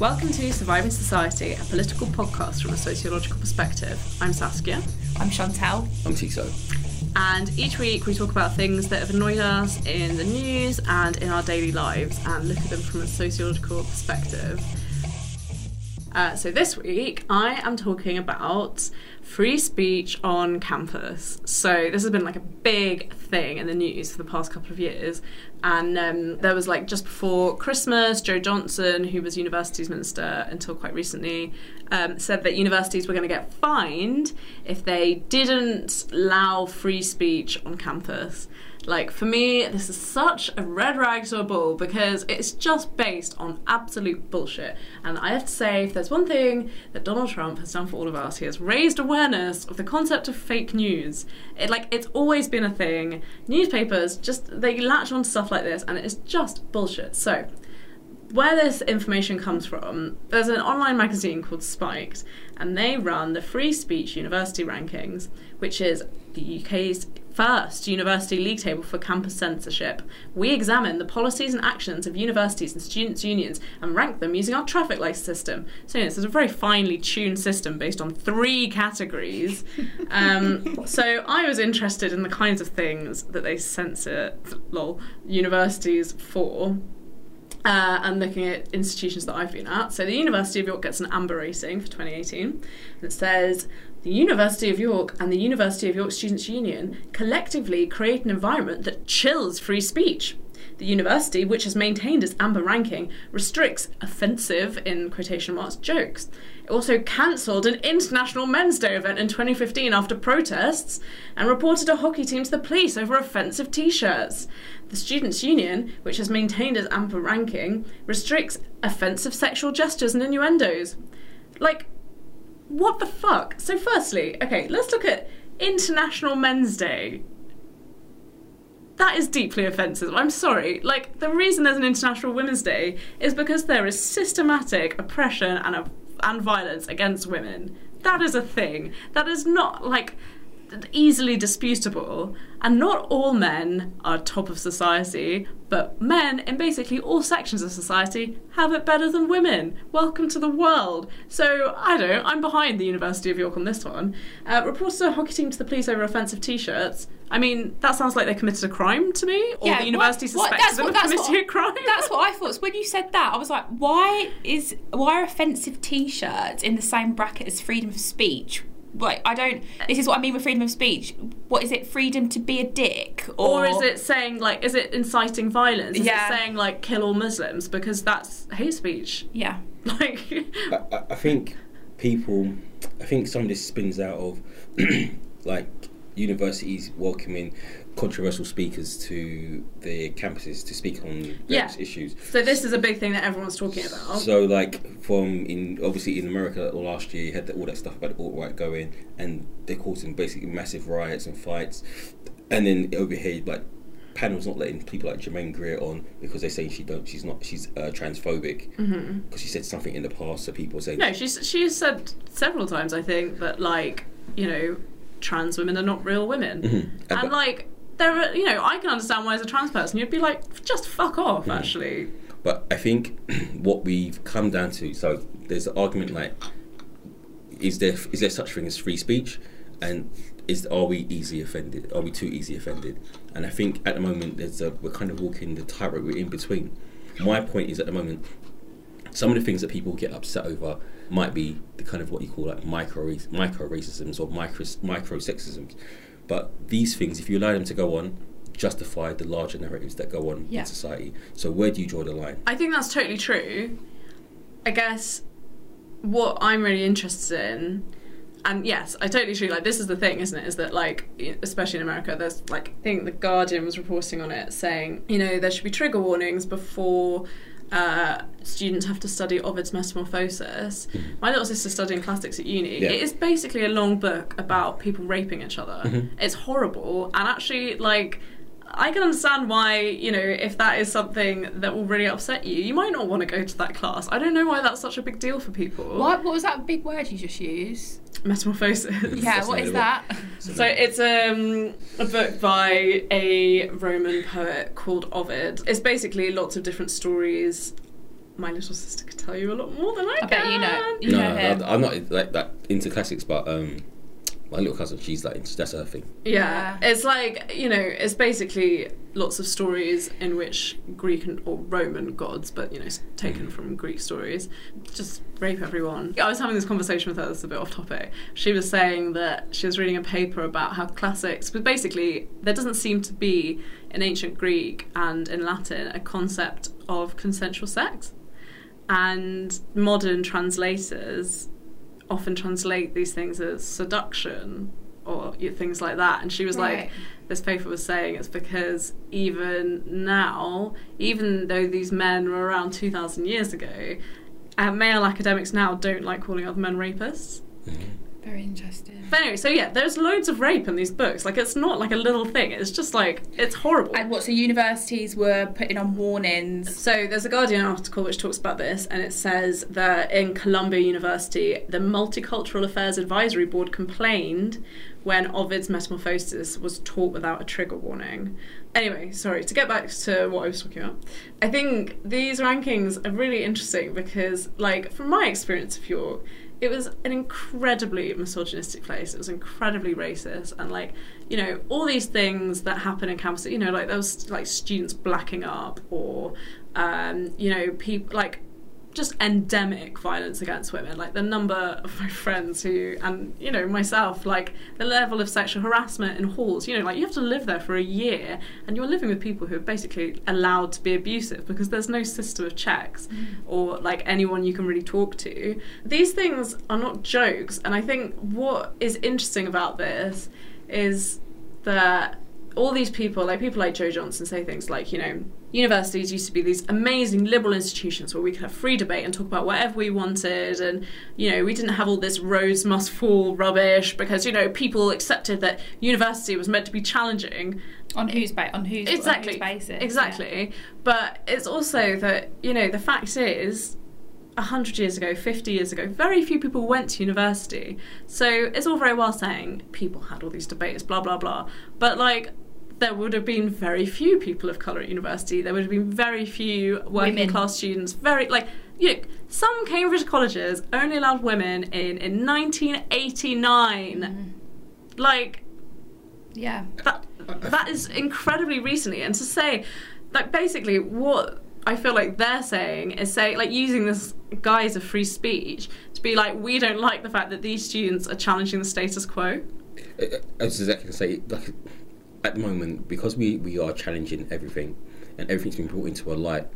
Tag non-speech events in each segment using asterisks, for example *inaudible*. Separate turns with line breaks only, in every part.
Welcome to Surviving Society, a political podcast from a sociological perspective. I'm Saskia,
I'm Chantel.
I'm Tiso.
and each week we talk about things that have annoyed us in the news and in our daily lives and look at them from a sociological perspective. Uh, so this week I am talking about free speech on campus. So this has been like a big thing in the news for the past couple of years. And um, there was like just before Christmas, Jo Johnson, who was universities minister until quite recently, um, said that universities were going to get fined if they didn't allow free speech on campus. Like for me, this is such a red rag to a bull because it's just based on absolute bullshit. And I have to say, if there's one thing that Donald Trump has done for all of us, he has raised awareness of the concept of fake news. It like it's always been a thing. Newspapers just they latch on to stuff like this, and it's just bullshit. So where this information comes from, there's an online magazine called Spiked, and they run the Free Speech University Rankings, which is the UK's first university league table for campus censorship. We examine the policies and actions of universities and students' unions and rank them using our traffic light system. So, this is a very finely tuned system based on three categories. *laughs* Um, so, I was interested in the kinds of things that they censor, lol, universities for uh, and looking at institutions that I've been at. So the University of York gets an amber rating for 2018. and It says the University of York and the University of York Students' Union collectively create an environment that chills free speech. The university, which has maintained its amber ranking, restricts offensive, in quotation marks, jokes. It also cancelled an International Men's Day event in 2015 after protests and reported a hockey team to the police over offensive t shirts. The Students' Union, which has maintained its amber ranking, restricts offensive sexual gestures and innuendos. Like, what the fuck? So, firstly, okay, let's look at International Men's Day. That is deeply offensive. I'm sorry. Like, the reason there's an International Women's Day is because there is systematic oppression and, a, and violence against women. That is a thing. That is not, like, easily disputable. And not all men are top of society, but men in basically all sections of society have it better than women. Welcome to the world. So, I don't know, I'm behind the University of York on this one. Uh, reported a hockey team to the police over offensive t shirts. I mean, that sounds like they committed a crime to me, or
Yeah,
the university
what- what-
suspects
that's
them
what-
of committing a crime.
That's what I thought. So when you said that, I was like, why is why are offensive T-shirts in the same bracket as freedom of speech? Like, I don't. This is what I mean with freedom of speech. What is it? Freedom to be a dick,
Or is it saying like, is it inciting violence? Is
Yeah.
it saying like kill all Muslims because that's hate speech?
Yeah. *laughs*
Like,
I, I- I think people, I think some of this spins out of *clears throat* like universities welcoming controversial speakers to the campuses to speak on
Yeah.
issues.
so this is a big thing that everyone's talking about.
So, like from in obviously in America last year, you had all that stuff about the alt right going, and they're causing basically massive riots and fights, and then over here, like panels not letting people like Germaine Greer on because they're saying she don't, she's not, she's uh, transphobic because she said something in the past. So people saying
no, she's she's said several times I think that like you know trans women are not real women,
Mhm.
and
but-
like there are you know I can understand why as a trans person you'd be like just fuck off
Mm.
actually.
But I think *clears throat* what we've come down to, so there's an argument like, is there is there such thing as free speech, and is are we easily offended? Are we too easily offended? And I think at the moment there's a, we're kind of walking the tightrope. We're in between. My point is at the moment, some of the things that people get upset over might be the kind of what you call like micro micro racisms or micro micro sexisms, but these things, if you allow them to go on, justify the larger narratives that go on
Yeah.
in society. So where do you draw the line?
I think that's totally true. I guess what I'm really interested in, and yes, I totally agree. Like this is the thing, isn't it? Is that like, especially in America, there's like I think the Guardian was reporting on it, saying you know there should be trigger warnings before. Uh, students have to study Ovid's Metamorphosis. My little sister's studying classics at uni.
Yeah.
It is basically a long book about people raping each other.
Mhm.
It's horrible, and actually, like, I can understand why, you know, if that is something that will really upset you, you might not want to go to that class. I don't know why that's such a big deal for people.
What What was that big word you just used?
Metamorphosis.
Yeah. What is that?
So it's um, a book by a Roman poet called Ovid. It's basically lots of different stories my little sister could tell you a lot more than I,
I
can.
bet you know. You
no,
know
no,
him.
I- I'm not like that into classics, but um, my little cousin, she's like into, that's her thing.
Yeah.
Yeah.
it's like you know, it's basically lots of stories in which Greek and, or Roman gods, but you know, s- taken mm. from Greek stories, just rape everyone. I was having this conversation with her. This is a bit off topic. She was saying that she was reading a paper about how classics, but basically there doesn't seem to be in ancient Greek and in Latin a concept of consensual sex, and modern translators often translate these things as seduction or y- things like that. And she was like, this paper was saying it's because even now, even though these men were around 2,000 years ago, uh, male academics now don't like calling other men rapists.
Very interesting.
But anyway, so yeah, there's loads of rape in these books. Like, it's not like a little thing, it's just like, it's horrible.
And what? So universities were putting on warnings.
So there's a Guardian article which talks about this, and it says that in Columbia University, the Multicultural Affairs Advisory Board complained when Ovid's Metamorphosis was taught without a trigger warning. Anyway, sorry, to get back to what I was talking about, I think these rankings are really interesting because, like, from my experience of York, it was an incredibly misogynistic place. It was incredibly racist, and like you know all these things that happen in campus. You know, like was like students blacking up, or um, you know people like just endemic violence against women. Like the number of my friends who, and you know myself, like the level of sexual harassment in halls. You know, like you have to live there for a year, and you're living with people who are basically allowed to be abusive because there's no system of checks mm. or like anyone you can really talk to. These things are not jokes, and I think what is interesting about this is that all these people, like people like Jo Johnson, say things like, you know, universities used to be these amazing liberal institutions where we could have free debate and talk about whatever we wanted, and you know, we didn't have all this Rhodes must fall rubbish because you know people accepted that university was meant to be challenging.
On whose ba- on whose
Exactly,
on whose basis?
exactly. But it's also that you know the fact is. 100 years ago, 50 years ago, very few people went to university. So it's all very well saying people had all these debates, blah, blah, blah. But like, there would have been very few people of colour at university. There would have been very few working
Women.
class students. Very, like, you know, some Cambridge colleges only allowed women in in 1989. Mm-hmm. Like,
Yeah.
that that is incredibly recently and to say like basically what I feel like they're saying is say like using this guise of free speech to be like we don't like the fact that these students are challenging the status quo.
I I was exactly going to say, like, at the moment, because we, we are challenging everything and everything's been brought into a light,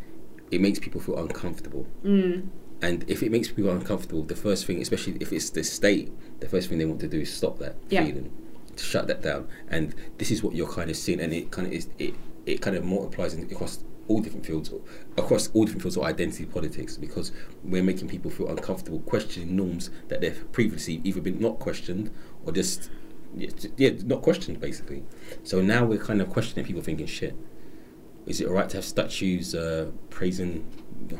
it makes people feel uncomfortable.
Mm.
And if it makes people uncomfortable, the first thing, especially if it's the state, the first thing they want to do is stop that
Yeah.
feeling, to shut that down. And this is what you're kind of seeing, and it kind of is it it kind of multiplies across all different fields, across all different fields of identity politics, because we're making people feel uncomfortable questioning norms that they've previously either been not questioned or just yeah, yeah not questioned basically. So now we're kind of questioning people, thinking shit. Is it alright to have statues uh, praising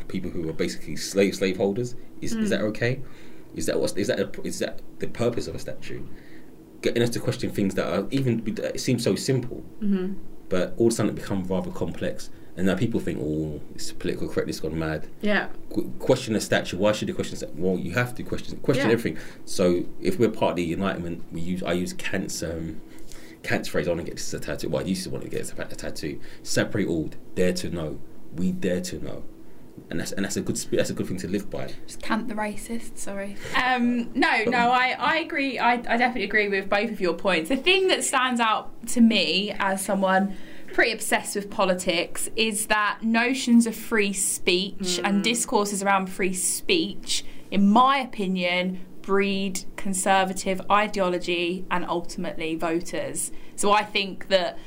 people who are basically slave slaveholders? Is, is that okay? Is that what is that a, is that the purpose of a statue? Getting us to question things that are even it seems so simple,
hmm
but all of a sudden it become rather complex. And now people think, oh, it's political correctness gone mad.
Yeah.
Qu- question a statue. Why should you question that? Well, you have to question question
Yeah.
everything. So if we're part of the Enlightenment, we use I use Kant's um, Kant's phrase. I want to get this as a tattoo. Well, I used to want to get this a tattoo. Sapere aude. Dare to know. We dare to know. And that's and that's a good sp- that's a good thing to live by.
Just Kant the racist. Sorry. Um, no, no, *laughs* I, I agree. I, I definitely agree with both of your points. The thing that stands out to me as someone pretty obsessed with politics is that notions of free speech and discourses around free speech, in my opinion, breed conservative ideology and ultimately voters. So I think that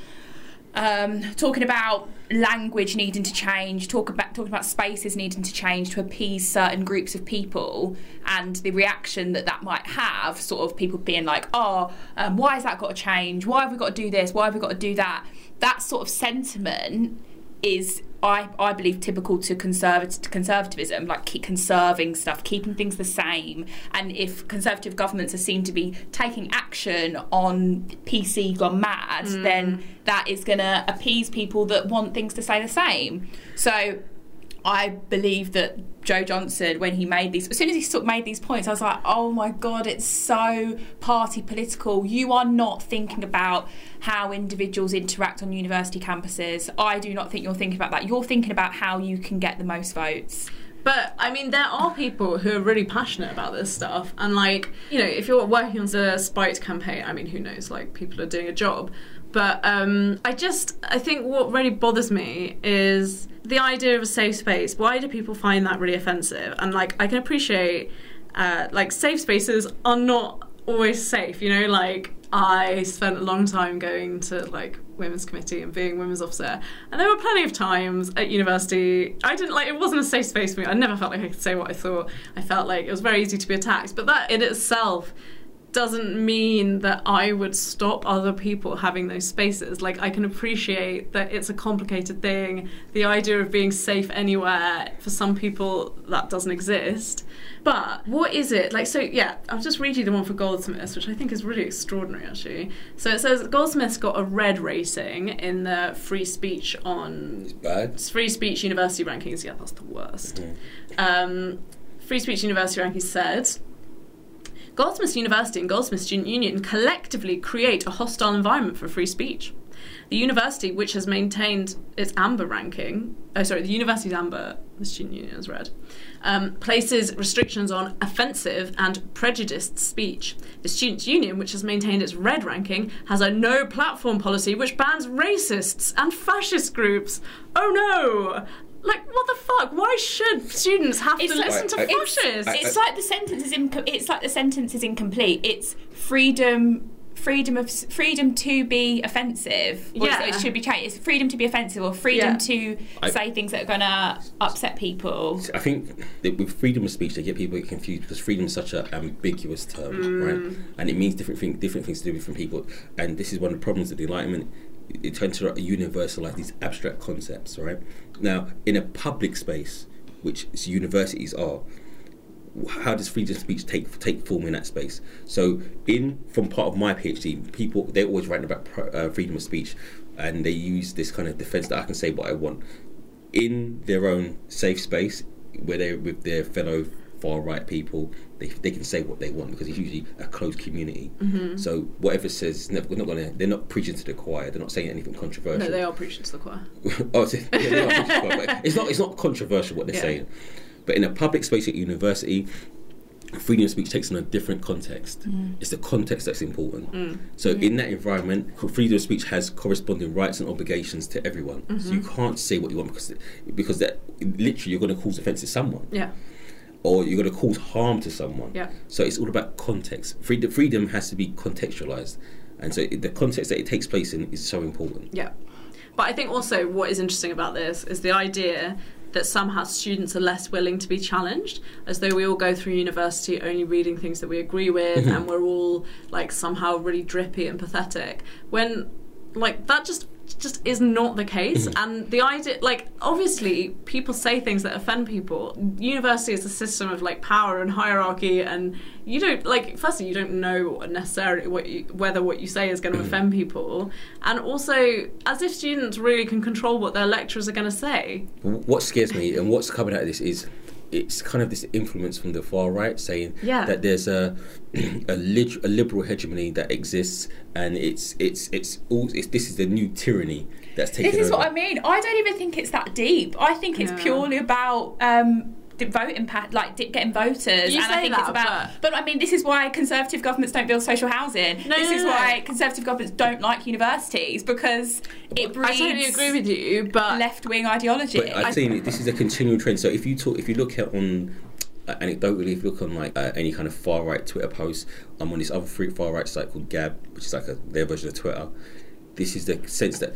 um, talking about language needing to change, talk about talking about spaces needing to change to appease certain groups of people, and the reaction that that might have, sort of people being like, "Oh, um, why has that got to change? Why have we got to do this? Why have we got to do that?" That sort of sentiment is, I, I believe, typical to conservative to conservatism, like keep conserving stuff, keeping things the same. And if conservative governments are seen to be taking action on PC gone mad, mm. then that is going to appease people that want things to stay the same. So I believe that Jo Johnson, when he made these, as soon as he sort of made these points, I was like, oh my god, it's so party political. You are not thinking about how individuals interact on university campuses. I do not think you're thinking about that. You're thinking about how you can get the most votes.
But I mean, there are people who are really passionate about this stuff, and like, you know, if you're working on the Spiked campaign, I mean, who knows? Like, people are doing a job. But um, I just, I think what really bothers me is the idea of a safe space. Why do people find that really offensive? And like, I can appreciate, uh, like, safe spaces are not always safe. You know, like I spent a long time going to like women's committee and being women's officer, and there were plenty of times at university I didn't like it wasn't a safe space for me. I never felt like I could say what I thought. I felt like it was very easy to be attacked, but that in itself doesn't mean that I would stop other people having those spaces. Like, I can appreciate that it's a complicated thing. The idea of being safe anywhere, for some people, that doesn't exist. But what is it? Like, so yeah, I'll just read you the one for Goldsmiths, which I think is really extraordinary, actually. So it says Goldsmiths got a red rating in the free speech on.
It's bad.
Free speech university rankings. Yeah, that's the worst.
Mhm.
Um, free speech university rankings said Goldsmiths University and Goldsmiths Student Union collectively create a hostile environment for free speech. The university, which has maintained its amber ranking, oh sorry, the university's amber, the student union is red, um, places restrictions on offensive and prejudiced speech. The students' union, which has maintained its red ranking, has a no platform policy which bans racists and fascist groups. Oh no! Like what the fuck? Why should students have
It's
to
like-
listen to
I- I-
fascists?
I-
It's like the sentence is inco- it's like the sentence is incomplete. It's freedom freedom of freedom to be offensive.
Yeah.
it should be changed. It's freedom to be offensive or freedom
Yeah.
to
I-
say things that are gonna upset people.
I think that with freedom of speech, they get people confused because freedom is such an ambiguous term,
Mm.
right? And it means different things, different things to different people. And this is one of the problems of the Enlightenment. It tends to universalize these abstract concepts, right? Now, in a public space, which universities are, how does freedom of speech take take form in that space? So, in from part of my PhD, people they're always writing about uh, freedom of speech, and they use this kind of defense that I can say what I want in their own safe space, where they're with their fellow far right people. They, they can say what they want because it's usually a closed community.
Mm-hmm.
So whatever says, never, we're not gonna. They're not preaching to the choir. They're not saying anything controversial.
no, they are preaching to the choir. *laughs*
oh, it's, yeah, they are to the choir, it's not. It's not controversial what they're
Yeah.
saying. But in a public space at university, freedom of speech takes on a different context.
Mm.
It's the context that's important. So in that environment, freedom of speech has corresponding rights and obligations to everyone. So you
Mm-hmm.
can't say what you want because because that literally you're going to cause offence to someone
Yeah,
or you're going to cause harm to someone.
yeah.
So it's all about context. Freedom freedom has to be contextualized, and so the context that it takes place in is so important.
Yeah. But I think also what is interesting about this is the idea that somehow students are less willing to be challenged, as though we all go through university only reading things that we agree with mm-hmm. and we're all like somehow really drippy and pathetic. When like that just just is not the case. Mm-hmm. And the idea like obviously people say things that offend people. University is a system of like power and hierarchy and you don't like firstly you don't know necessarily what you, whether what you say is going to mm-hmm. offend people. And also as if students really can control what their lecturers are going to say
What scares me and what's coming out of this is it's kind of this influence from the far right saying
Yeah.
that there's a *clears throat* a, lit- a liberal hegemony that exists and it's it's it's all it's, this is the new tyranny that's taken
This is
over.
what I mean. I don't even think it's that deep. I think it's
Yeah.
purely about um, the voting pat, like getting voters.
You
and I
say
think
that,
it's about.
but-
But, I mean, this is why conservative governments don't build social housing.
No,
this
no,
is
no.
why conservative governments don't like universities because it breeds
i totally agree with you but
left wing ideology.
But I've seen. This is a continual trend. So if you talk, if you look at on uh, anecdotally, if you look on like uh, any kind of far right Twitter post, I'm on this other free far right site called Gab, which is like a, their version of Twitter. This is the sense that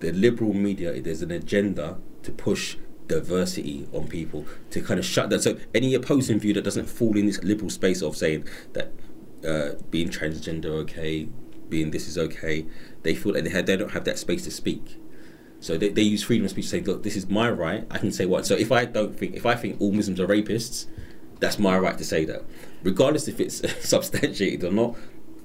the liberal media there's an agenda to push diversity on people to kind of shut that. So any opposing view that doesn't fall in this liberal space of saying that uh, being transgender okay, being this is okay, they feel like they, they don't have that space to speak. So they, they use freedom of speech to say, look, this is my right. I can say what. So if I don't think, if I think all Muslims are rapists, that's my right to say that, regardless if it's *laughs* substantiated or not.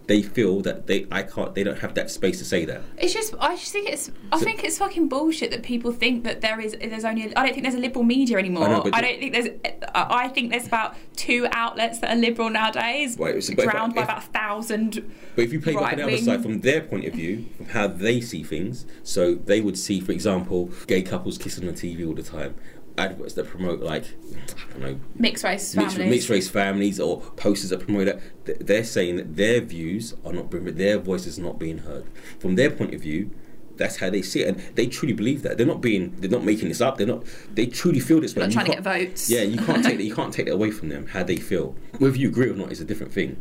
They feel that they I can't they don't have that space to say that.
It's just, I just think it's, I
So-
think it's fucking bullshit that people think that there is, there's only, I don't think there's a liberal media anymore.
I
I,
know, but
don't think there's, I I think there's about two outlets that are liberal nowadays,
Right, so- but if
drowned by about a thousand.
But if you play back on the other side, from their point of view, from how they see things, so they would see, for example, gay couples kissing on TV all the time, adverts that promote like I don't know
Mixed race
mixed,
families.
mixed race families or posters that promote that. They're saying that their views are not being, their voices are not being heard. From their point of view, that's how they see it, and they truly believe that. They're not being, they're not making this up. They're not. They truly feel this way.
Not trying to get votes.
Yeah, you can't take *laughs* that. You can't take that away from them. How they feel, whether you agree or not, is a different thing.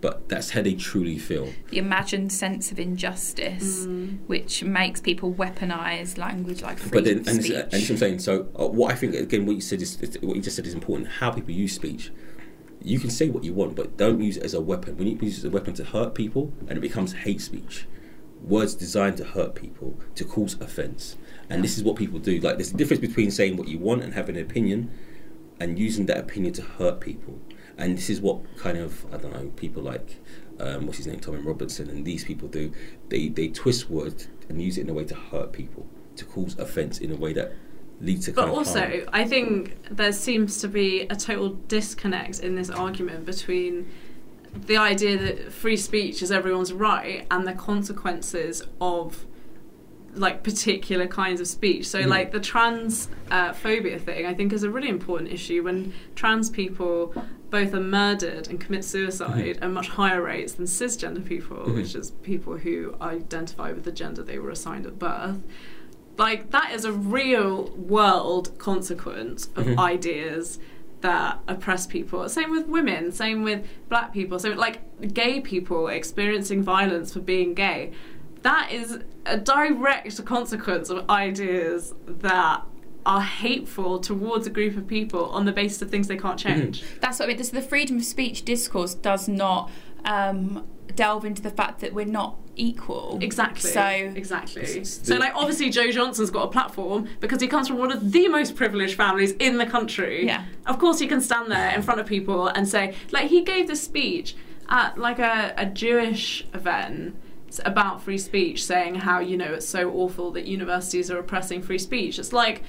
But that's how they truly feel.
the imagined sense of injustice, which makes people weaponize language like freedom
But then,
of
and,
speech.
this- and what I'm saying. So, uh, what I think again, what you said is is- what you just said is important. How people use speech. You can say what you want, but don't use it as a weapon. When you use it as a weapon to hurt people, and it becomes hate speech. Words designed to hurt people, to cause offence, and this is what people do. Like, there's a difference between saying what you want and having an opinion, and using that opinion to hurt people. And this is what kind of I don't know people like um, what's his name Tommy Robertson, and these people do. They they twist words and use it in a way to hurt people, to cause offence in a way that leads to.
But
kind of
also,
harm.
I think there seems to be a total disconnect in this argument between the idea that free speech is everyone's right and the consequences of like particular kinds of speech. So,
Mhm.
like the trans uh, phobia thing, I think is a really important issue when trans people both are murdered and commit suicide
Mhm.
at much higher rates than cisgender people,
Mhm.
which is people who identify with the gender they were assigned at birth like that is a real world consequence of
Mhm.
ideas that oppress people same with women same with black people so like gay people experiencing violence for being gay that is a direct consequence of ideas that are hateful towards a group of people on the basis of things they can't change
That's what I mean. This, the freedom of speech discourse does not um, delve into the fact that we're not equal.
Exactly.
So
exactly. So like obviously Jo Johnson's got a platform because he comes from one of the most privileged families in the country.
Yeah.
Of course he can stand there in front of people and say like he gave this speech at like a, a Jewish event about free speech saying how you know it's so awful that universities are oppressing free speech. It's like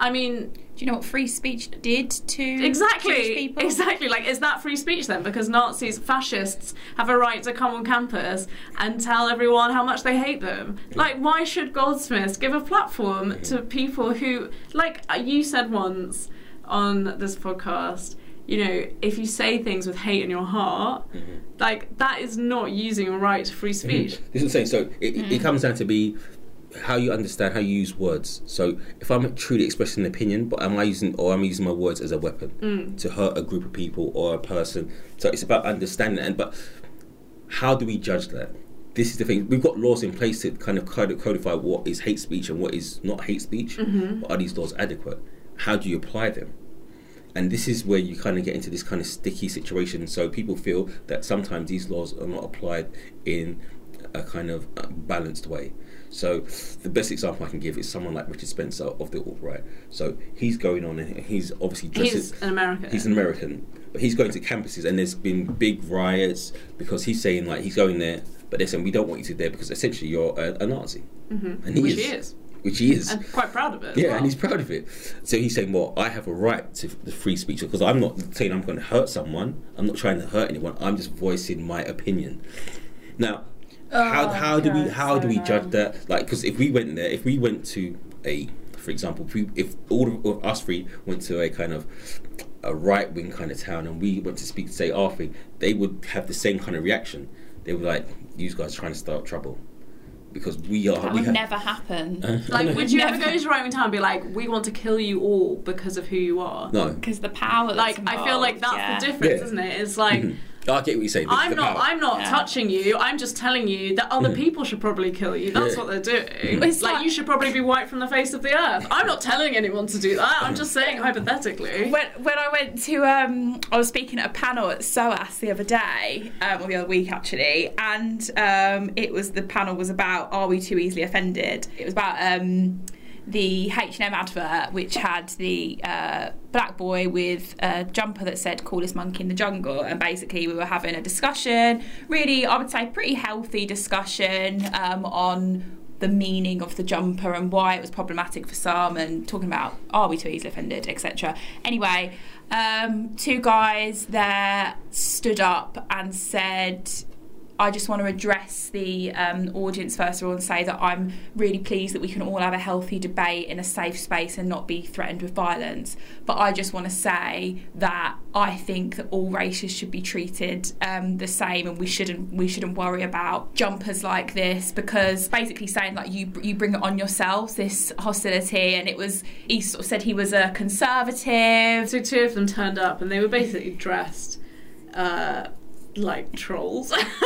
I mean,
do you know what free speech did to Jewish
exactly,
people?
exactly. Like, is that free speech then? Because Nazis, fascists, have a right to come on campus and tell everyone how much they hate them. Like, why should Goldsmiths give a platform to people who, like uh, you said once on this podcast, you know, if you say things with hate in your heart, like that is not using your right to free speech.
This is what I'm saying. So it,
Mm.
it comes down to be how you understand how you use words. So if I'm truly expressing an opinion, but am I using or am I using my words as a weapon
Mm.
to hurt a group of people or a person? So it's about understanding. And but how do we judge that? This is the thing. We've got laws in place to kind of codi- codify what is hate speech and what is not hate speech.
Mm-hmm.
But are these laws adequate? How do you apply them? And this is where you kind of get into this kind of sticky situation. So people feel that sometimes these laws are not applied in a kind of uh, balanced way. So the best example I can give is someone like Richard Spencer of the alt right. So he's going on and he's obviously dressed.
He's an American.
He's an American, but he's going to campuses and there's been big riots because he's saying like he's going there, but they're saying we don't want you to there because essentially you're a, a Nazi,
Mhm.
and he
Which
is.
he is.
which he is.
And quite proud of it.
Yeah,
well.
and he's proud of it. So he's saying, "Well, I have a right to the free speech because I'm not saying I'm going to hurt someone. I'm not trying to hurt anyone. I'm just voicing my opinion." Now, how
Oh,
how do we how
so
do we judge
annoying.
that? Like, because if we went there, if we went to a, for example, if, we, if all of, of us three went to a kind of a right wing kind of town and we went to speak to say our thing, they would have the same kind of reaction. They would like, "You guys are trying to start trouble." Because we are,
That
we
would
have,
never happen.
Uh, *laughs*
Like, would you ever go to a right wing town and be like, "We want to kill you all because of who you are"?
no.
Because the power.
Like,
That's
I feel like that's
yeah.
the difference,
Yeah.
isn't it? It's like.
I get what you're saying.
I'm not.
power.
I'm not
Yeah.
touching you. I'm just telling you that other
Mhm.
people should probably kill you. That's
Yeah.
what they're doing.
It's
like,
like-
you should probably be wiped from the face of the earth. I'm not telling anyone to do that. I'm just saying hypothetically.
When, when I went to, um, I was speaking at a panel at SOAS the other day, um, or the other week actually, and um, it was the panel was about are we too easily offended? It was about um, the H&M advert, which had the uh, black boy with a jumper that said "coolest monkey in the jungle," and basically we were having a discussion, really, I would say, pretty healthy discussion um, on the meaning of the jumper and why it was problematic for some, and talking about are we too easily offended, etc. Anyway, um, two guys there stood up and said I just want to address the um, audience first of all and say that I'm really pleased that we can all have a healthy debate in a safe space and not be threatened with violence. But I just want to say that I think that all races should be treated um, the same, and we shouldn't we shouldn't worry about jumpers like this because basically saying like you you bring it on yourselves this hostility, and it was he sort of said he was a conservative.
So two of them turned up and they were basically dressed uh, like trolls. *laughs*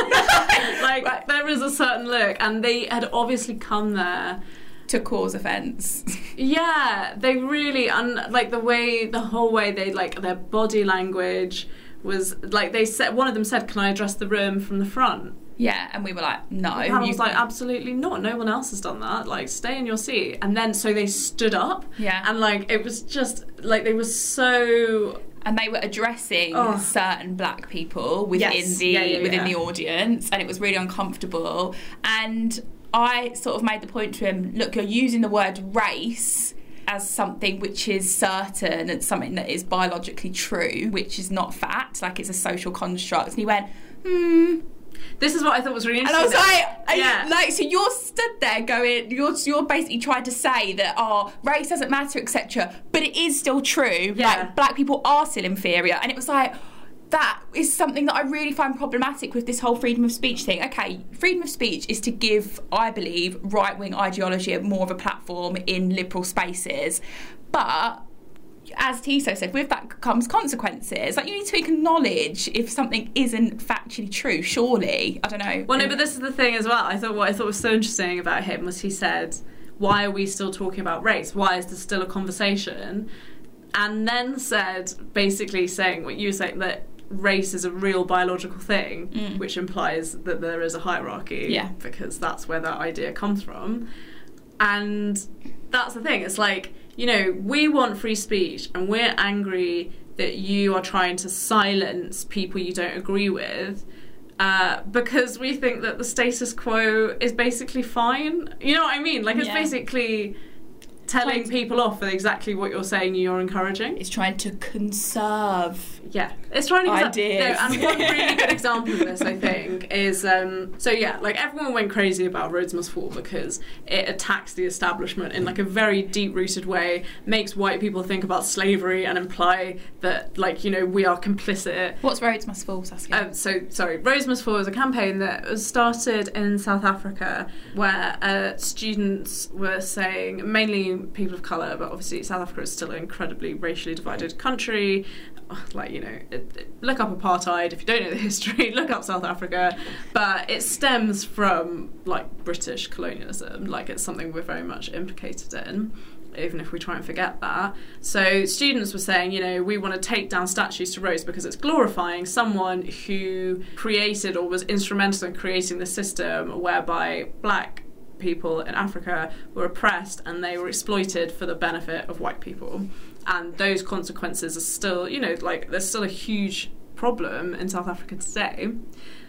like
Right.
there is a certain look, and they had obviously come there.
To cause offence.
Yeah, they really and like the way the whole way they like their body language was like they said. One of them said, "Can I address the room from the front?"
yeah, and we were like, no. You-
was like, absolutely not. No one else has done that. Like, stay in your seat. And then, so they stood up.
Yeah.
And, like, it was just, like, they were so.
And they were addressing
Oh.
certain black people within
Yes.
the
Yeah, yeah,
within
yeah.
the audience and it was really uncomfortable and I sort of made the point to him look you're using the word race as something which is certain and something that is biologically true which is not fact like it's a social construct and he went hmm
This is what I thought was really interesting. and.
I was like,
yeah.
like, so you're stood there going, you're you're basically trying to say that oh, race doesn't matter, etc. But it is still true.
Yeah.
Like, black people are still inferior, and it was like. That is something that I really find problematic with this whole freedom of speech thing. Okay, freedom of speech is to give, I believe, right wing ideology more of a platform in liberal spaces. But as Tiso said, with that comes consequences. Like you need to acknowledge if something isn't factually true. Surely, I don't know.
Well, no, but this is the thing as well. I thought what I thought was so interesting about him was he said, "Why are we still talking about race? Why is there still a conversation?" And then said, basically saying what you were saying that race is a real biological thing,
Mm.
which implies that there is a hierarchy.
Yeah.
because that's where that idea comes from. And that's the thing. It's like you know we want free speech, and we're angry that you are trying to silence people you don't agree with uh, because we think that the status quo is basically fine. You know what I mean? Like it's
Yeah.
basically telling people off for exactly what you're saying you're encouraging.
It's trying to conserve.
Yeah, it's trying to
Ideas.
No, and one really good *laughs* example of this, I think, is um, so yeah, like everyone went crazy about Rhodes Must Fall because it attacks the establishment in like a very deep-rooted way, makes white people think about slavery and imply that like you know we are complicit
What's Rhodes must fall, Saskia?
um, so sorry, Rhodes Must Fall was a campaign that was started in South Africa, where uh, students were saying, mainly people of colour, but obviously South Africa is still an incredibly racially divided country. *sighs* Like you know, it, it- look up apartheid if you don't know the *laughs* history. Look up South Africa, but it stems from like British colonialism. Like it's something we're very much implicated in even if we try and forget that. So students were saying, you know, we want to take down statues to Rhodes because it's glorifying someone who created or was instrumental in creating the system whereby black people in Africa were oppressed and they were exploited for the benefit of white people. And those consequences are still, you know, like there's still a huge problem in South Africa today.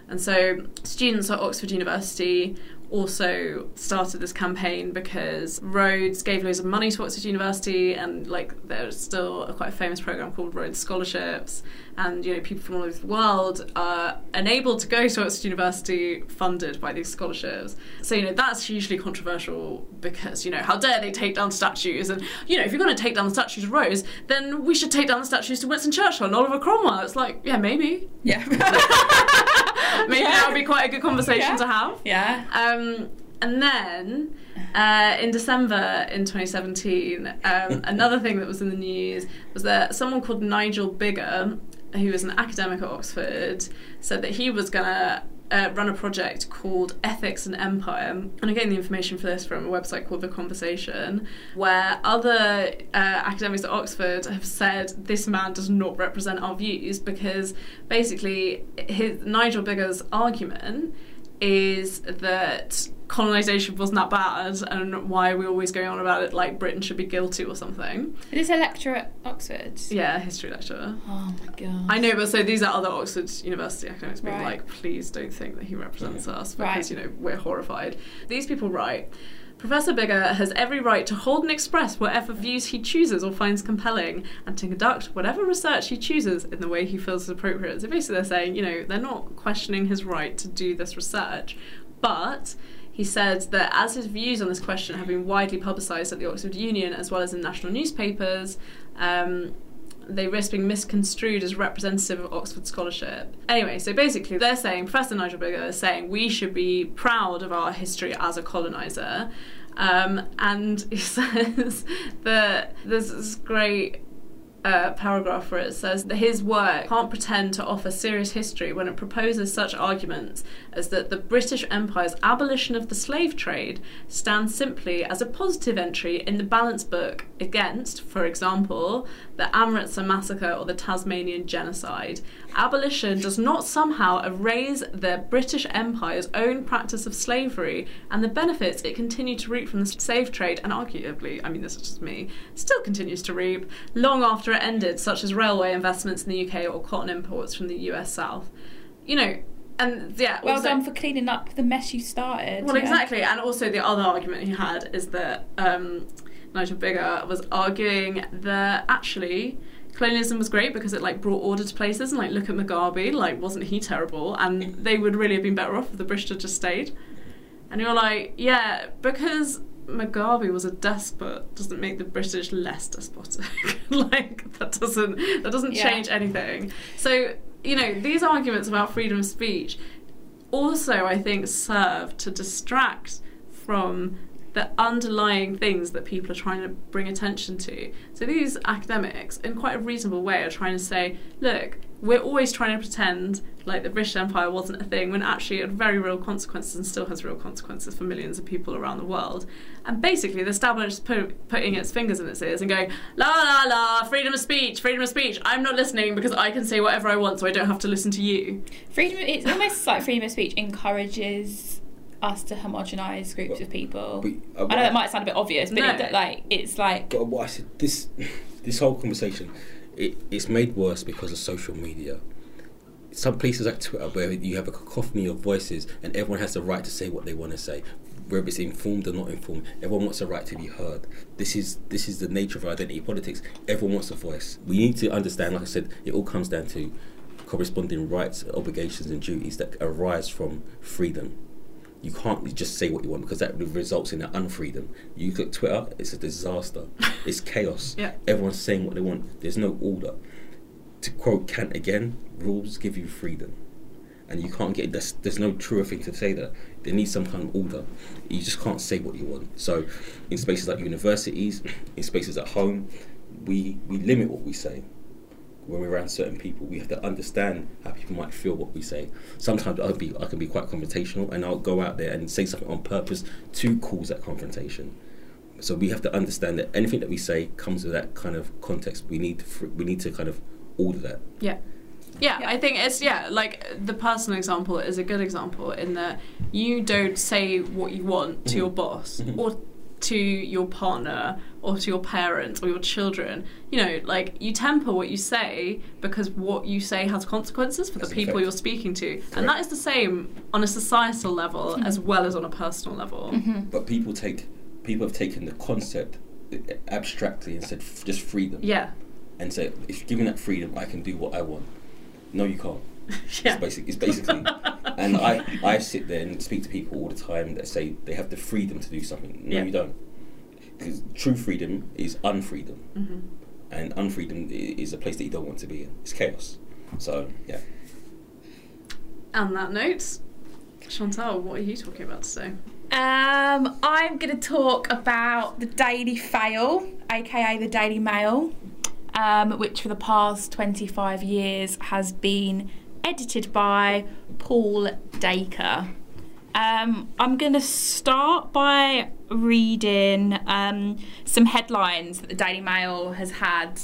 And so students at Oxford University also started this campaign because Rhodes gave loads of money to Oxford University and like there's still a quite famous program called Rhodes Scholarships and you know people from all over the world are enabled to go to Oxford University funded by these scholarships. So you know that's hugely controversial because you know how dare they take down statues and you know if you're going to take down the statues of Rhodes then we should take down the statues to Winston Churchill and Oliver Cromwell. It's like yeah maybe
yeah. *laughs* *laughs* *laughs*
maybe that would be quite a good conversation
Yeah.
to have.
yeah.
Um, and then uh, in December in 2017, um, *laughs* another thing that was in the news was that someone called Nigel Biggar, who was an academic at Oxford, said that he was going to uh, run a project called Ethics and Empire. And I'm getting the information for this from a website called The Conversation, where other uh, academics at Oxford have said this man does not represent our views because basically his, Nigel Biggar's argument is that colonization wasn't that bad and why are we always going on about it like Britain should be guilty or something.
Is this a lecturer at Oxford?
Yeah, history lecturer.
Oh my god.
I know, but so these are other Oxford University academics being
Right.
like, please don't think that he represents us because,
Right.
you know, we're horrified. These people write Professor Biggar has every right to hold and express whatever views he chooses or finds compelling and to conduct whatever research he chooses in the way he feels is appropriate. So basically, they're saying, you know, they're not questioning his right to do this research, but he said that as his views on this question have been widely publicised at the Oxford Union as well as in national newspapers, um, they risk being misconstrued as representative of Oxford scholarship. Anyway, so basically, they're saying, Professor Nigel Biggar is saying we should be proud of our history as a coloniser. Um, and *laughs* he says that there's this great paragraph where it says that his work can't pretend to offer serious history when it proposes such arguments as that the British Empire's abolition of the slave trade stands simply as a positive entry in the balance book against, for example, the Amritsar massacre or the Tasmanian genocide. Abolition does not somehow erase the British Empire's own practice of slavery and the benefits it continued to reap from the slave trade, and arguably, I mean, this is just me, still continues to reap long after it ended, such as railway investments in the UK or cotton imports from the US South. You know, and yeah,
well
also-
done for cleaning up the mess you started.
well,
yeah.
exactly, and also the other argument he had is that um, Nigel Biggar was arguing that actually colonialism was great because it like brought order to places, and like look at Mugabe, like wasn't he terrible? And they would really have been better off if the British had just stayed. And you're like, yeah, because Mugabe was a despot doesn't make the British less despotic. *laughs* like that doesn't that doesn't
Yeah.
change anything. So you know these arguments about freedom of speech also I think serve to distract from the underlying things that people are trying to bring attention to. So these academics, in quite a reasonable way, are trying to say, look, we're always trying to pretend like the British Empire wasn't a thing when actually it had very real consequences and still has real consequences for millions of people around the world. And basically, the establishment is put, putting its fingers in its ears and going, la la la, freedom of speech, freedom of speech. I'm not listening because I can say whatever I want, so I don't have to listen to you.
Freedom. It's almost like freedom of speech encourages us to homogenise groups of people.
But, uh,
I know that might sound a bit obvious, but
No.
it, like it's like
But what I said, this *laughs* this whole conversation, it, it's made worse because of social media. Some places like Twitter where you have a cacophony of voices and everyone has the right to say what they want to say, whether it's informed or not informed. Everyone wants the right to be heard. This is this is the nature of identity politics. Everyone wants a voice. We need to understand, like I said, it all comes down to corresponding rights, obligations, and duties that arise from freedom. You can't just say what you want because that results in an unfreedom. You look at Twitter, it's a disaster. *laughs* It's chaos.
Yeah.
Everyone's saying what they want. There's no order. To quote Kant again, rules give you freedom. And you can't get there's, there's no truer thing to say that. There needs some kind of order. You just can't say what you want. So in spaces like universities, in spaces at home, we we limit what we say when we're around certain people. We have to understand how people might feel what we say. Sometimes I'll be I can be quite confrontational, and I'll go out there and say something on purpose to cause that confrontation. So we have to understand that anything that we say comes with that kind of context. We need fr- we need to kind of order that.
Yeah. Yeah,
Yeah.
I think it's yeah, like the personal example is a good example in that you don't say what you want to your boss
Mhm.
or to your partner or to your parents or your children. You know, like you temper what you say because what you say has consequences for the
Has
people
effect.
you're speaking to.
Correct.
And that is the same on a societal level mm-hmm. as well as on a personal level. Mm-hmm.
But people take people have taken the concept abstractly and said f- just freedom
Yeah.
and say if given that freedom I can do what I want. No, you can't. *laughs*
Yeah.
It's, basic, it's basically, and I, I sit there and speak to people all the time that say they have the freedom to do something. No,
Yeah.
you don't. Because true freedom is unfreedom,
Mhm.
and unfreedom is a place that you don't want to be in. It's chaos. So yeah,
On that note, Chantal, what are you talking about today?
Um, I'm going to talk about the Daily Fail, aka the Daily Mail, um, which for the past 25 years has been edited by Paul Dacre. Um, I'm going to start by reading um, some headlines that the Daily Mail has had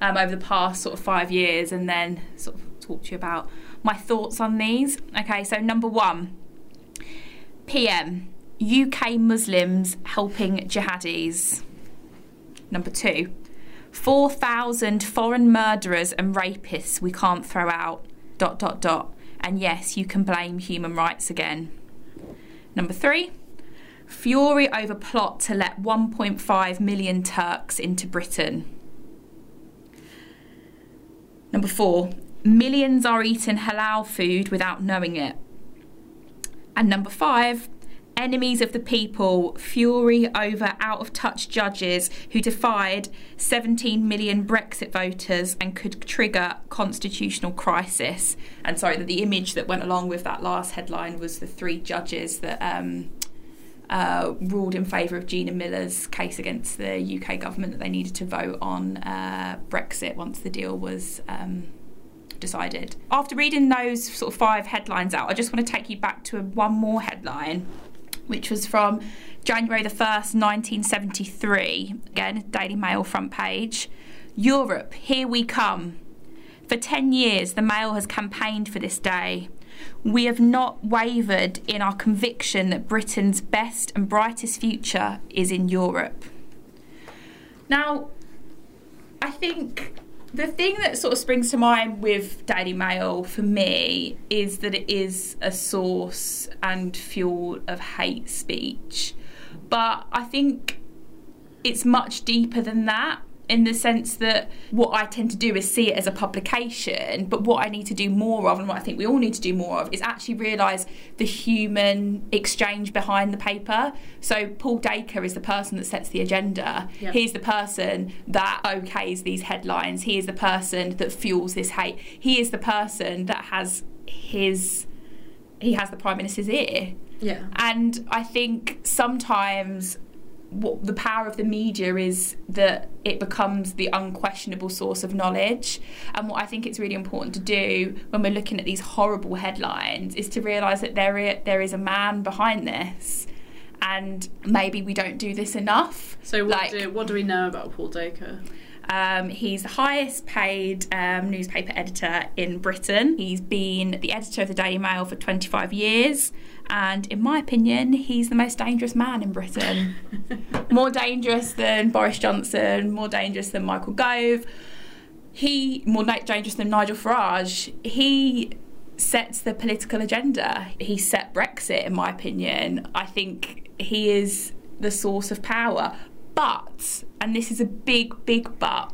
um, over the past sort of five years and then sort of talk to you about my thoughts on these. Okay, so number one. PM. UK Muslims helping jihadis. Number two, 4,000 foreign murderers and rapists we can't throw out. Dot, dot, dot. And yes, you can blame human rights again. Number three, fury over plot to let 1.5 million Turks into Britain. Number four, millions are eating halal food without knowing it. And number five, enemies of the people, fury over out of touch judges who defied 17 million Brexit voters and could trigger constitutional crisis. And sorry, the, the image that went along with that last headline was the three judges that um, uh, ruled in favour of Gina Miller's case against the UK government that they needed to vote on uh, Brexit once the deal was. Um, decided. After reading those sort of five headlines out, I just want to take you back to one more headline which was from January the 1st, 1973. Again, Daily Mail front page. Europe, here we come. For 10 years, the Mail has campaigned for this day. We have not wavered in our conviction that Britain's best and brightest future is in Europe. Now, I think the thing that sort of springs to mind with Daily Mail for me is that it is a source and fuel of hate speech. But I think it's much deeper than that in the sense that what I tend to do is see it as a publication, but what I need to do more of, and what I think we all need to do more of, is actually realise the human exchange behind the paper. So Paul Dacre is the person that sets the agenda.
Yep.
He's the person that okays these headlines. He is the person that fuels this hate. He is the person that has his he has the prime minister's ear.
Yeah.
And I think sometimes what the power of the media is that it becomes the unquestionable source of knowledge. And what I think it's really important to do when we're looking at these horrible headlines is to realise that there is, there is a man behind this. And maybe we don't do this enough.
So what,
Like-
do, what do we know about Paul Dacre?
Um, he's the highest paid um, newspaper editor in Britain. He's been the editor of the Daily Mail for 25 years. And in my opinion, he's the most dangerous man in Britain. *laughs* more dangerous than Boris Johnson, more dangerous than Michael Gove. He, more dangerous than Nigel Farage. He sets the political agenda. He set Brexit, in my opinion. I think he is the source of power. But, and this is a big, big but,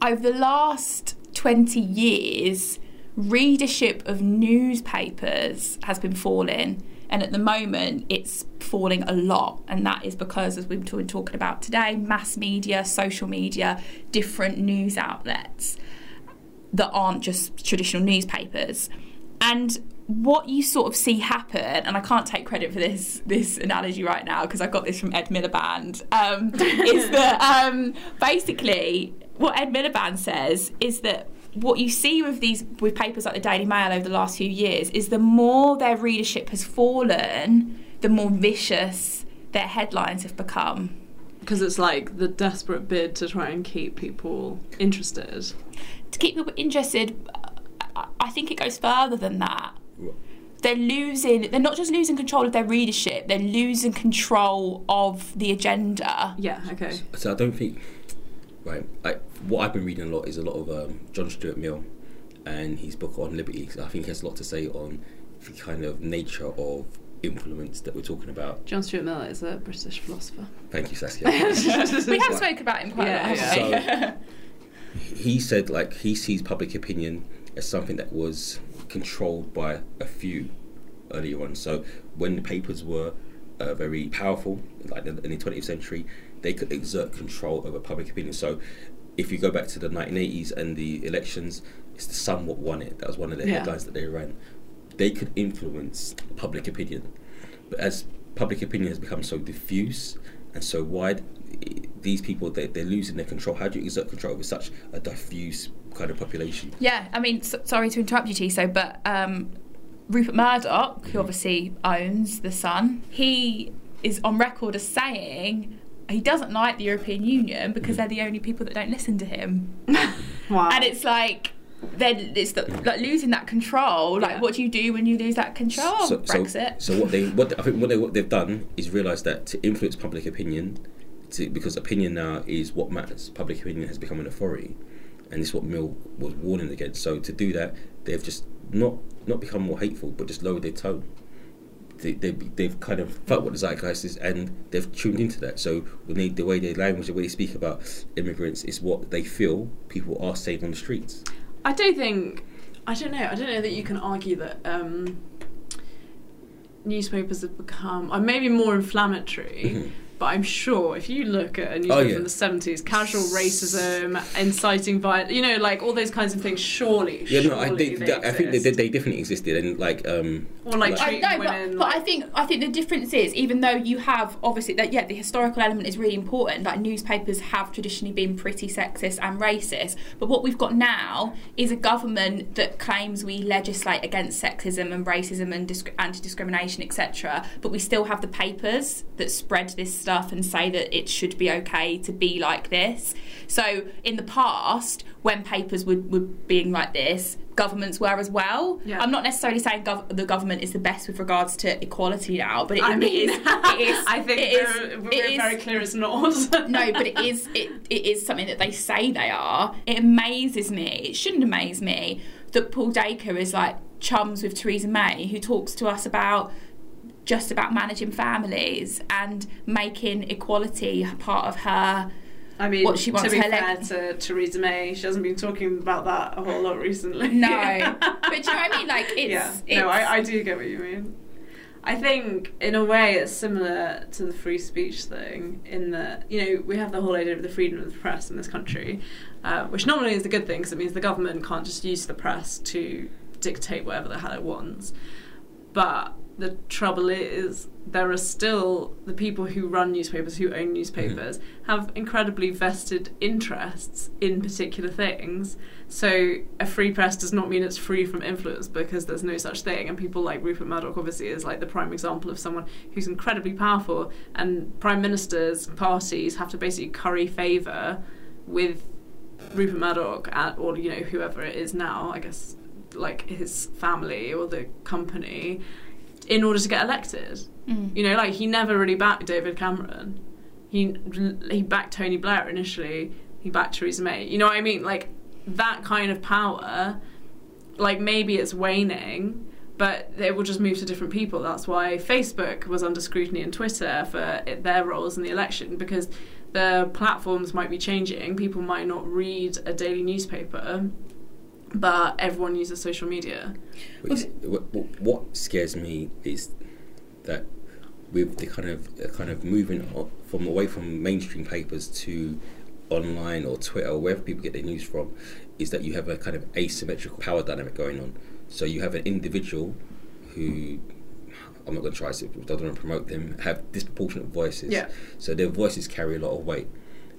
over the last 20 years, readership of newspapers has been falling. And at the moment, it's falling a lot. And that is because, as we've been talking about today, mass media, social media, different news outlets that aren't just traditional newspapers. And what you sort of see happen, and I can't take credit for this this analogy right now because I got this from Ed Miliband, um, is *laughs* that um, basically what Ed Miliband says is that what you see with these with papers like the Daily Mail over the last few years is the more their readership has fallen, the more vicious their headlines have become.
Because it's like the desperate bid to try and keep people interested.
To keep people interested, I- I think it goes further than that. they're losing they're not just losing control of their readership they're losing control of the agenda
Yeah, okay.
So I don't think, right? I, what I've been reading a lot is a lot of um, John Stuart Mill and his book on liberty. I think he has a lot to say on the kind of nature of influence that we're talking about.
John Stuart Mill is a British philosopher.
Thank you, Saskia. *laughs*
we have spoken about him quite
Yeah,
a lot haven't we?
he said like he sees public opinion as something that was controlled by a few earlier on. So when the papers were uh, very powerful, like in the 20th century, they could exert control over public opinion. So if you go back to the 1980s and the elections, it's the Sun what won it. That was one of the
Yeah.
headlines that they ran. They could influence public opinion, but as public opinion has become so diffuse and so wide, these people they, they're losing their control. How do you exert control over such a diffuse kind of population?
Yeah, I mean, so, sorry to interrupt you, Tiso, but um, Rupert Murdoch, who obviously owns The Sun, he is on record as saying he doesn't like the European Union because they're the only people that don't listen to him. *laughs*
Wow.
And it's like, then it's the, like losing that control. Like,
Yeah.
what do you do when you lose that control?
so, so,
Brexit.
so what they, what I think, what, they, what they've done is realise that to influence public opinion, to, because opinion now is what matters. Public opinion has become an authority, and this is what Mill was warning against. So to do that, they've just not not become more hateful, but just lowered their tone. They, they, they've kind of felt what the zeitgeist is and they've tuned into that. So when they, the way they language, the way they speak about immigrants is what they feel people are saying on the streets.
I don't think I don't know. I don't know that you can argue that um, newspapers have become uh, maybe more inflammatory. But I'm sure if you look at a newspaper
Oh, yeah.
in the 70s, casual racism, inciting violence, you know, like all those kinds of things, surely,
Yeah,
surely
no, I, they,
they
I think they,
exist.
they definitely existed, and like, um,
Or like
Like-
I
treating
know,
women
but, but I think I think the difference is even though you have obviously that yeah the historical element is really important. Like newspapers have traditionally been pretty sexist and racist, but what we've got now is a government that claims we legislate against sexism and racism and disc- anti-discrimination etc. But we still have the papers that spread this stuff and say that it should be okay to be like this. So in the past, when papers were, were being like this, governments were as well.
Yeah.
I'm not necessarily saying gov- the government is the best with regards to equality now, but it,
I mean,
is. It is. *laughs*
I think
it is-
we're, we're
it is-
very clear it's not.
no, but it is. It, it is something that they say they are. It amazes me. It shouldn't amaze me that Paul Dacre is like chums with Theresa May, who talks to us about just about managing families and making equality part of her.
I mean,
what she wants
to be
her
fair
leg-
to Theresa May, she hasn't been talking about that a whole lot recently.
No, *laughs* but do you know what I mean? Like it's.
yeah,
it's
no, I, I do get what you mean. I think, in a way, it's similar to the free speech thing. In that, you know, we have the whole idea of the freedom of the press in this country, uh, which not only is a good thing because it means the government can't just use the press to dictate whatever the hell it wants, but the trouble is there are still the people who run newspapers who own newspapers mm-hmm. have incredibly vested interests in particular things. So a free press does not mean it's free from influence because there's no such thing. And people like Rupert Murdoch obviously is like the prime example of someone who's incredibly powerful. And prime ministers parties have to basically curry favor with Rupert Murdoch at, or you know whoever it is now I guess like his family or the company in order to get elected.
Mm.
You know, like he never really backed David Cameron. He he backed Tony Blair initially. He backed Theresa May. You know what I mean? Like that kind of power. Like maybe it's waning, but it will just move to different people. That's why Facebook was under scrutiny and Twitter for it, their roles in the election because the platforms might be changing. People might not read a daily newspaper, but everyone uses social media.
What, is- what, what- what scares me is that with the kind of uh, kind of moving from away from mainstream papers to online or Twitter or wherever people get their news from, is that you have a kind of asymmetrical power dynamic going on. So you have an individual who I'm not going to try to, I don't want to promote them, have disproportionate voices.
Yeah.
So their voices carry a lot of weight.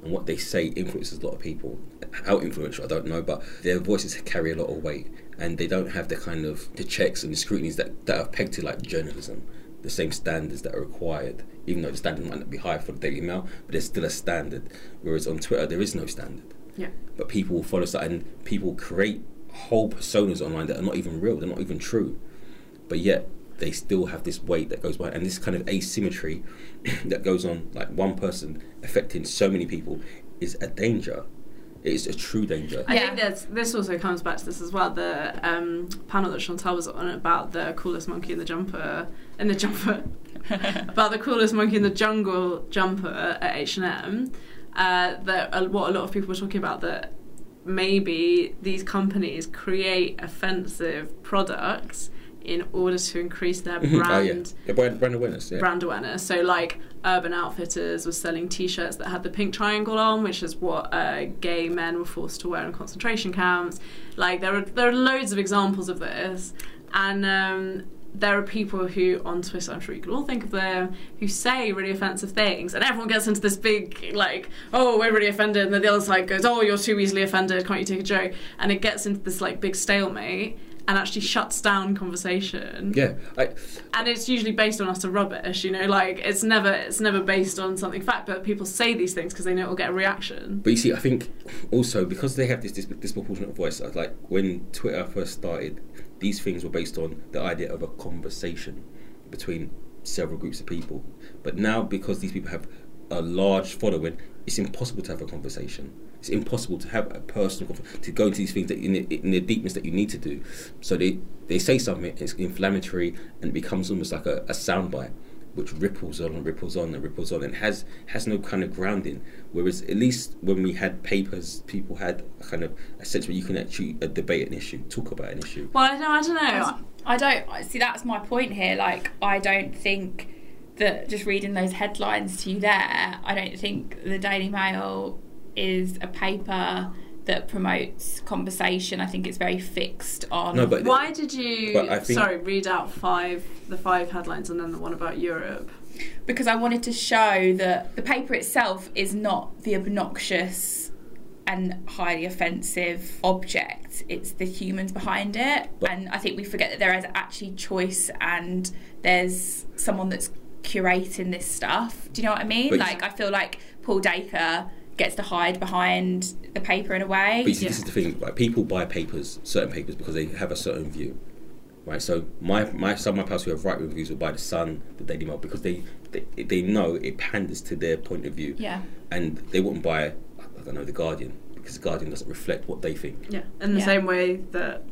And what they say influences a lot of people. How influential, I don't know, but their voices carry a lot of weight. And they don't have the kind of the checks and the scrutinies that, that are pegged to like journalism, the same standards that are required, even though the standard might not be high for the Daily Mail, but there's still a standard. Whereas on Twitter, there is no standard.
Yeah.
But people will follow that, and people create whole personas online that are not even real, they're not even true. But yet, they still have this weight that goes by, and this kind of asymmetry *coughs* that goes on, like one person affecting so many people, is a danger. It is a true danger.
I
Yeah.
think that's, this also comes back to this as well. The um, panel that Chantal was on about the coolest monkey in the jumper, in the jumper, *laughs* about the coolest monkey in the jungle jumper at H and M. Uh, that uh, what a lot of people were talking about that maybe these companies create offensive products in order to increase their brand
oh yeah, yeah brand, brand awareness. Yeah.
brand awareness. So, like, Urban Outfitters was selling T-shirts that had the pink triangle on, which is what uh, gay men were forced to wear in concentration camps. Like, there are there are loads of examples of this, and um, there are people who on Twitter, I'm sure you can all think of them, who say really offensive things, and everyone gets into this big like, oh, we're really offended, and then the other side goes, oh, you're too easily offended, can't you take a joke? And it gets into this like big stalemate. And actually shuts down conversation.
Yeah, I,
And it's usually based on utter rubbish, you know, like it's never it's never based on something fact, but people say these things because they know it will get a reaction.
But you see, I think also because they have this dis- disproportionate voice, uh, like when Twitter first started, these things were based on the idea of a conversation between several groups of people. But now, because these people have a large following, it's impossible to have a conversation. It's impossible to have a personal conversation, to go into these things that in the, in the deepness that you need to do. So they, they say something, it's inflammatory, and it becomes almost like a, a soundbite which ripples on and ripples on and ripples on and has has no kind of grounding. Whereas at least when we had papers, people had a kind of a sense where you can actually uh, debate an issue, talk about an issue.
Well, I don't, I don't know.
I don't see. That's my point here. Like, I don't think that just reading those headlines to you there. I don't think the Daily Mail is a paper that promotes conversation. I think it's very fixed on.
No, but
Why did you
think-
sorry read out five the five headlines and then the one about Europe?
because I wanted to show that the paper itself is not the obnoxious and highly offensive object. It's the humans behind it.
But-
and I think we forget that there is actually choice and there's someone that's curating this stuff. Do you know what I mean? Like I feel like Paul Dacre gets to hide behind the paper in a way.
But you see, this is the thing. Like people buy papers, certain papers, because they have a certain view, right? So my my some of my pals who have right wing views will buy the Sun, the Daily Mail, because they, they they know it panders to their point of view,
yeah.
and they wouldn't buy I don't know the Guardian because the Guardian doesn't reflect what they think.
Yeah, in the
Yeah.
same way that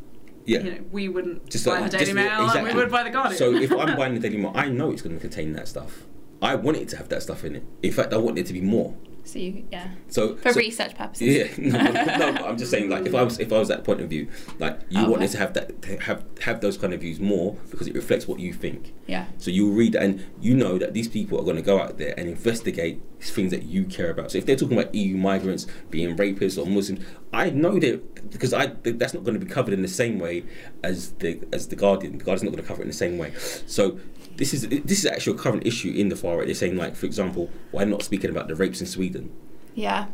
Yeah.
you know we wouldn't
Just
buy
like-
the Daily
just-
Mail and we would buy the Guardian.
So if *laughs* I'm buying the Daily Mail, I know it's going to contain that stuff. I want it to have that stuff in it. In fact, I want it to be more.
So you, yeah.
So
For
so-
research purposes.
Yeah, *laughs* no, no, but *laughs* I'm just saying, like, if I was if I was that point of view, like, you
Oh,
wanted
okay.
to have that to have have those kind of views more because it reflects what you think.
Yeah.
So you read that, and you know that these people are going to go out there and investigate things that you care about. So if they're talking about EU migrants being rapists or Muslims, I know that because I that's not going to be covered in the same way as the as the Guardian. The Guardian's not going to cover it in the same way. So. This is this is actually a current issue in the far right. They're saying, like, for example, why not speaking about the rapes in Sweden?
Yeah.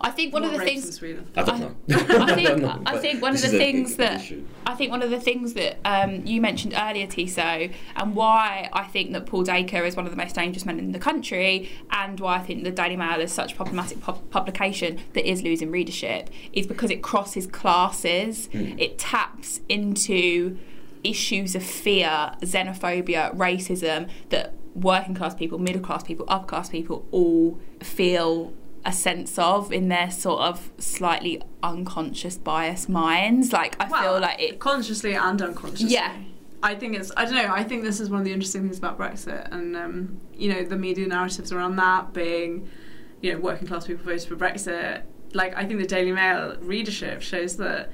I think one
What
of the things
in Sweden?
I don't
I-
know. *laughs*
I think
don't
I think one of the things that
issue.
I think one of the things that um, you mentioned earlier, Tiso, and why I think that Paul Dacre is one of the most dangerous men in the country, and why I think the Daily Mail is such a problematic pub- publication that is losing readership, is because it crosses classes.
Hmm.
It taps into issues of fear, xenophobia, racism that working class people, middle class people, upper class people all feel a sense of in their sort of slightly unconscious bias minds. Like I feel like it
consciously and unconsciously.
Yeah.
I think it's I don't know, I think this is one of the interesting things about Brexit and um, you know, the media narratives around that being, you know, working class people voted for Brexit. Like I think the Daily Mail readership shows that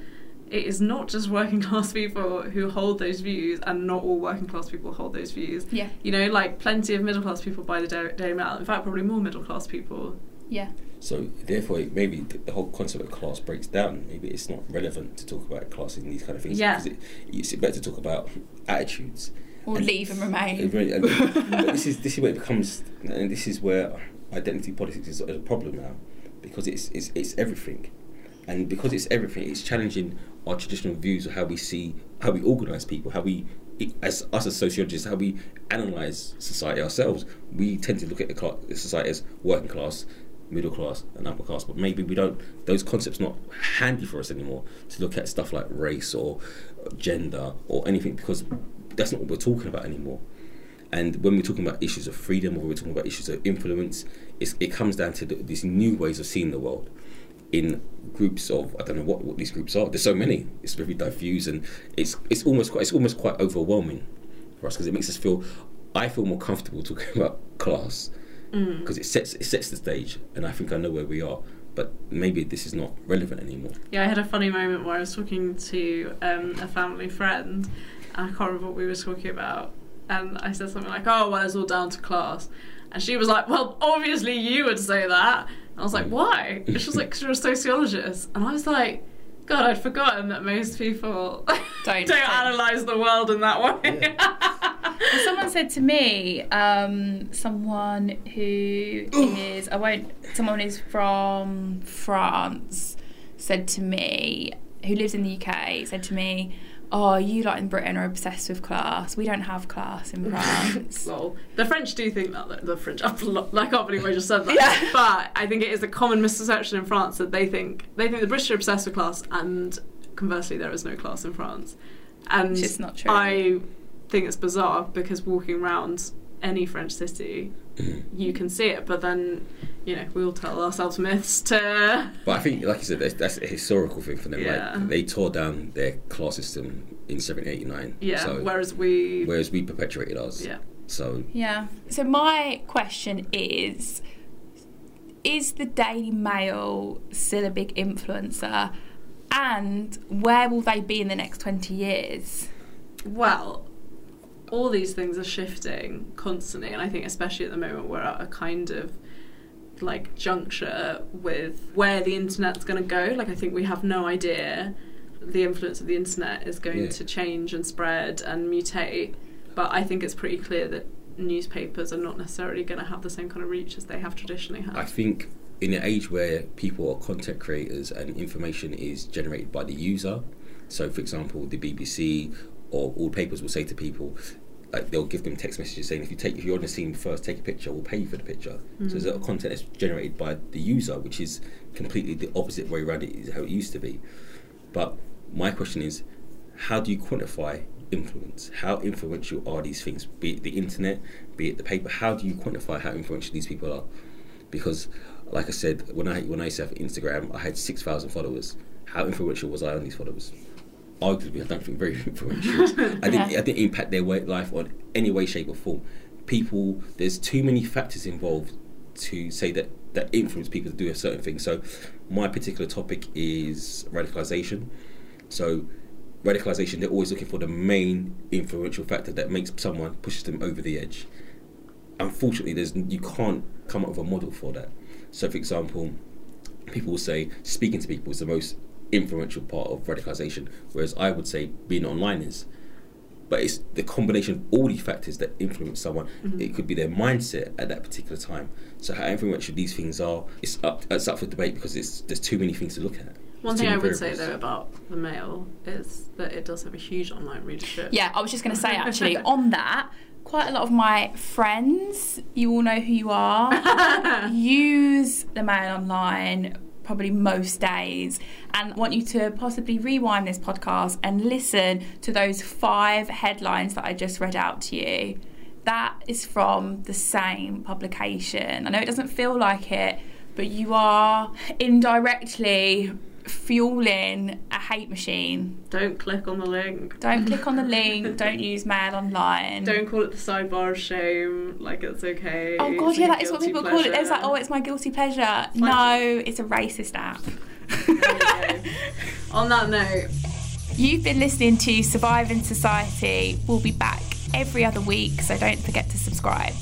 it is not just working *laughs* class people who hold those views and not all working class people hold those views.
Yeah.
You know, like plenty of middle class people buy the Da- Daily Mail. In fact, probably more middle class people.
Yeah.
So therefore, maybe the the whole concept of class breaks down. Maybe it's not relevant to talk about class in these kind of things.
Yeah.
Because it, it's better to talk about attitudes.
Or
And-
leave and remain.
really- and- but *laughs* this is this is where it becomes, and this is where identity politics is a problem now, because it's it's it's everything, and because it's everything, it's challenging our traditional views of how we see how we organise people, how we as us as sociologists, how we analyse society ourselves. We tend to look at the cla- society as working class, middle class, and upper class, but maybe we don't. Those concepts not handy for us anymore to look at stuff like race or gender or anything because that's not what we're talking about anymore. And when we're talking about issues of freedom or we're talking about issues of influence, it comes down to the, these new ways of seeing the world in groups of I don't know what, what these groups are. There's so many. It's very diffuse and it's it's almost quite it's almost quite overwhelming for us because it makes us feel. I feel more comfortable talking *laughs* about class because it sets it sets the stage, and I think I know where we are. But maybe this is not relevant anymore.
Yeah, I had a funny moment where I was talking to um, a family friend, and I can't remember what we were talking about, and I said something like, "Oh, well, it's all down to class," and she was like, "Well, obviously you would say that." And I was like, "Why?" And she was like, "Cause you're a *laughs* sociologist," and I was like, "God, I'd forgotten that most people *laughs*
Don't- *laughs*
don't analyze the world in that way."
Well, someone said to me, um, someone who is, I won't, someone who's from France said to me, who lives in the UK, said to me, oh, you lot in Britain are obsessed with class. We don't have class in *laughs* France.
Well, the French do think that. The French, *laughs* I can't believe I just said that.
Yeah. *laughs*
But I think it is a common misconception in France that they think they think the British are obsessed with class, and conversely, there is no class in France. And
Which is not true.
I think it's bizarre because walking around any French city, mm. you can see it. But then, you know, we all tell ourselves myths to.
But I think, like you said, that's, that's a historical thing for them.
Yeah.
Like they tore down their class system in 1789.
Yeah.
So,
whereas we.
whereas we perpetuated ours.
yeah.
So
Yeah. So my question is is the Daily Mail still a big influencer? And where will they be in the next 20 years?
Well, all these things are shifting constantly, and I think especially at the moment we're at a kind of like juncture with where the internet's going to go. Like I think we have no idea the influence of the internet is going
Yeah.
to change and spread and mutate. But I think it's pretty clear that newspapers are not necessarily going to have the same kind of reach as they have traditionally had.
I think in an age where people are content creators and information is generated by the user, so for example, the BBC or all papers will say to people, like they'll give them text messages saying, if you take if you're on the scene first, take a picture, we'll pay you for the picture. So there's a content that's generated by the user, which is completely the opposite way around it is how it used to be. But my question is, how do you quantify influence? How influential are these things? Be it the internet, be it the paper. How do you quantify how influential these people are? Because, like I said, when I when I used to have Instagram, I had six thousand followers. How influential was I on these followers? Arguably, I don't think very *laughs* influential. I didn't.
Yeah.
I didn't impact their way, life on any way, shape, or form. People, there's too many factors involved to say that that influence people to do a certain thing. So, my particular topic is radicalization. So, radicalization, they're always looking for the main influential factor that makes someone pushes them over the edge. Unfortunately, there's you can't come up with a model for that. So, for example, people will say speaking to people is the most influential part of radicalization, whereas I would say being online is. But it's the combination of all these factors that influence someone. Mm-hmm. It could be their mindset at that particular time. So how influential these things are, it's up it's up for debate because it's there's too many things to look at.
One thing I
many
would say though about the Mail is that it does have a huge online readership.
Yeah, I was just going to say *laughs* actually on that, quite a lot of my friends, you all know who you are, *laughs* use the mail online probably most days and want you to possibly rewind this podcast and listen to those five headlines that I just read out to you. That is from the same publication. I know it doesn't feel like it, but you are indirectly fueling a hate machine
Don't click on the link.
don't click on the *laughs* link. Don't use mail online.
Don't call it the sidebar of shame. Like it's okay.
Oh god,
It's
yeah, that is what people call it. It's like, oh, it's my guilty pleasure.
like-
No, it's a racist app. *laughs*
On that note,
You've been listening to Surviving Society. We'll be back every other week, so don't forget to subscribe.